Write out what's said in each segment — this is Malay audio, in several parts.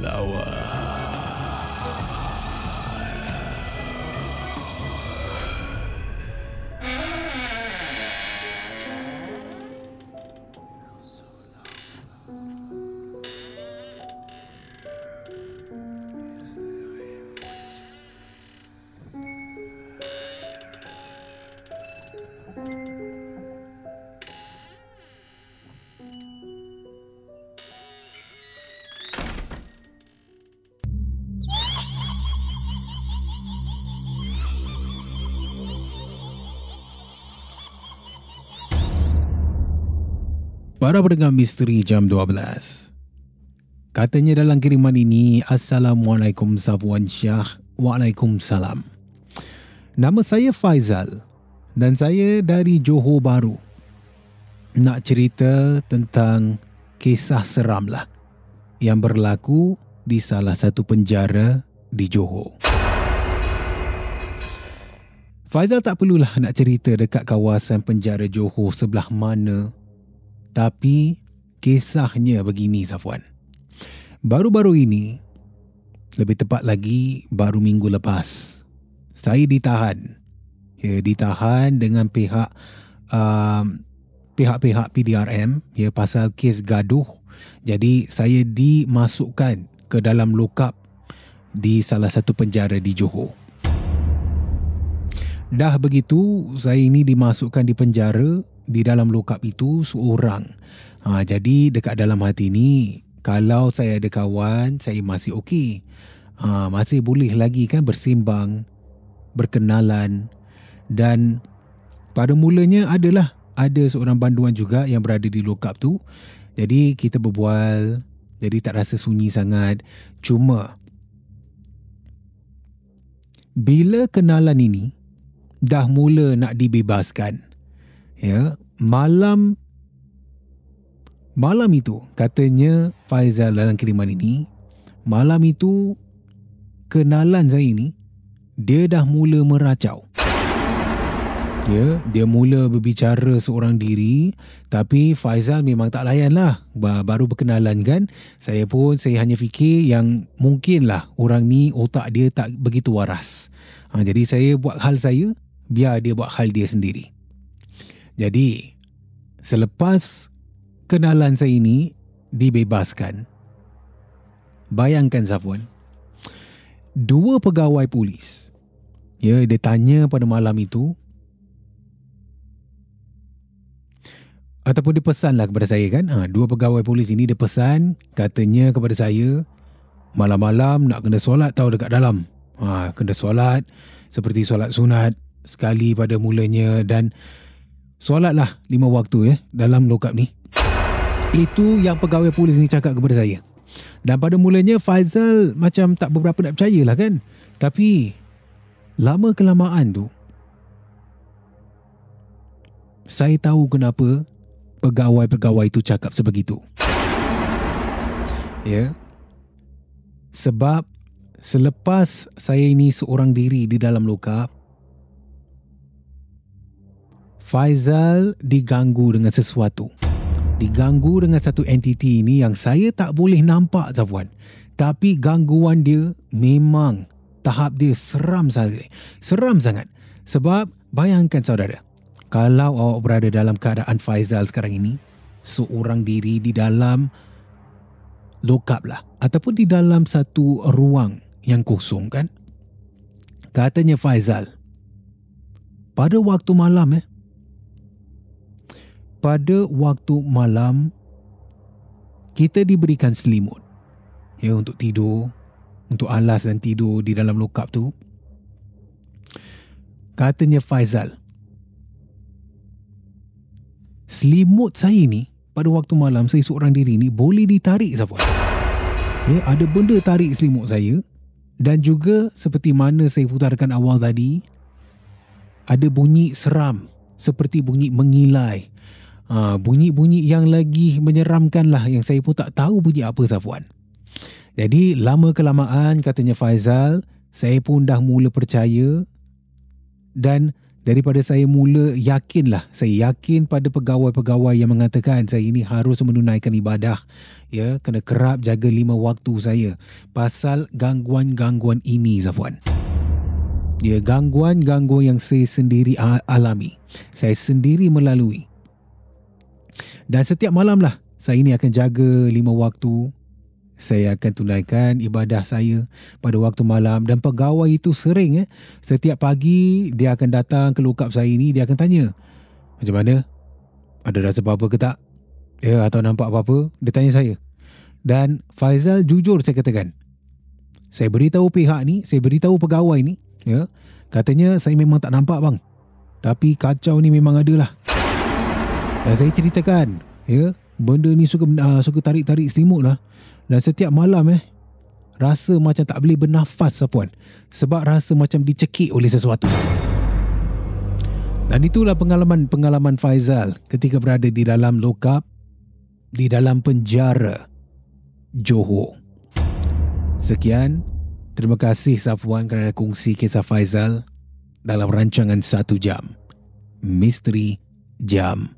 lower. thank you Para pendengar misteri jam 12. Katanya dalam kiriman ini, Assalamualaikum Safwan Syah. Waalaikumsalam. Nama saya Faizal dan saya dari Johor Baru. Nak cerita tentang kisah seram lah yang berlaku di salah satu penjara di Johor. Faizal tak perlulah nak cerita dekat kawasan penjara Johor sebelah mana tapi kisahnya begini Safwan. Baru-baru ini, lebih tepat lagi baru minggu lepas, saya ditahan. Ya, ditahan dengan pihak um, pihak-pihak PDRM ya pasal kes gaduh. Jadi saya dimasukkan ke dalam lokap di salah satu penjara di Johor. Dah begitu, saya ini dimasukkan di penjara di dalam lokap itu seorang. Ha, jadi dekat dalam hati ni, kalau saya ada kawan, saya masih okey. Ha, masih boleh lagi kan bersimbang, berkenalan dan pada mulanya adalah ada seorang banduan juga yang berada di lokap tu. Jadi kita berbual, jadi tak rasa sunyi sangat. Cuma bila kenalan ini dah mula nak dibebaskan, ya malam malam itu katanya Faizal dalam kiriman ini malam itu kenalan saya ini dia dah mula meracau. Ya dia mula berbicara seorang diri tapi Faizal memang tak layan lah. Baru berkenalan kan? Saya pun saya hanya fikir yang mungkinlah orang ni otak dia tak begitu waras. Ha, jadi saya buat hal saya biar dia buat hal dia sendiri jadi, selepas kenalan saya ini dibebaskan, bayangkan Zafwan, dua pegawai polis, ya, dia tanya pada malam itu, ataupun dia pesanlah kepada saya kan, ha, dua pegawai polis ini dia pesan, katanya kepada saya, malam-malam nak kena solat tahu dekat dalam. Ha, kena solat, seperti solat sunat, sekali pada mulanya dan Solatlah lima waktu ya dalam lokap ni. Itu yang pegawai polis ni cakap kepada saya. Dan pada mulanya Faizal macam tak beberapa nak percaya lah kan. Tapi lama kelamaan tu saya tahu kenapa pegawai-pegawai itu cakap sebegitu. Ya. Sebab selepas saya ini seorang diri di dalam lokap, Faizal diganggu dengan sesuatu. Diganggu dengan satu entiti ini yang saya tak boleh nampak Zafwan. Tapi gangguan dia memang tahap dia seram sangat. Seram sangat. Sebab bayangkan saudara, kalau awak berada dalam keadaan Faizal sekarang ini, seorang diri di dalam lokap lah. Ataupun di dalam satu ruang yang kosong kan. Katanya Faizal, pada waktu malam eh, pada waktu malam kita diberikan selimut. Ya untuk tidur untuk alas dan tidur di dalam lokap tu. Katanya Faizal selimut saya ni pada waktu malam saya seorang diri ni boleh ditarik siapa? Ya ada benda tarik selimut saya dan juga seperti mana saya putarkan awal tadi ada bunyi seram seperti bunyi mengilai Ha, bunyi-bunyi yang lagi menyeramkan lah yang saya pun tak tahu bunyi apa Safwan. Jadi lama kelamaan katanya Faizal, saya pun dah mula percaya dan daripada saya mula yakin lah, saya yakin pada pegawai-pegawai yang mengatakan saya ini harus menunaikan ibadah, ya, kena kerap jaga lima waktu saya pasal gangguan-gangguan ini Safwan. Ya, gangguan-gangguan yang saya sendiri alami, saya sendiri melalui. Dan setiap malam lah saya ini akan jaga lima waktu. Saya akan tunaikan ibadah saya pada waktu malam. Dan pegawai itu sering eh. Setiap pagi dia akan datang ke lokap saya ini dia akan tanya macam mana? Ada rasa apa-apa ke tak? Ya atau nampak apa-apa? Dia tanya saya. Dan Faizal jujur saya katakan saya beritahu pihak ni saya beritahu pegawai ni ya. Katanya saya memang tak nampak bang. Tapi kacau ni memang ada lah dan saya ceritakan, ya, benda ni suka uh, suka tarik-tarik selimut lah. Dan setiap malam eh, rasa macam tak boleh bernafas puan. Sebab rasa macam dicekik oleh sesuatu. Dan itulah pengalaman-pengalaman Faizal ketika berada di dalam lokap, di dalam penjara Johor. Sekian, terima kasih Safwan kerana kongsi kisah Faizal dalam rancangan satu jam. Misteri Jam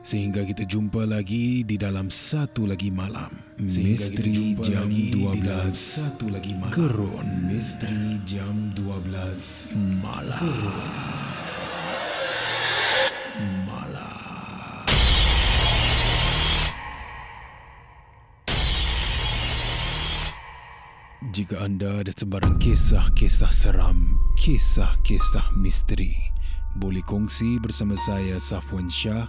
Sehingga kita jumpa lagi di dalam satu lagi malam. Misteri jam 12 satu lagi malam. Kerun. Misteri jam 12 malam. Malam. Jika anda ada sebarang kisah-kisah seram, kisah-kisah misteri, boleh kongsi bersama saya Safwan Shah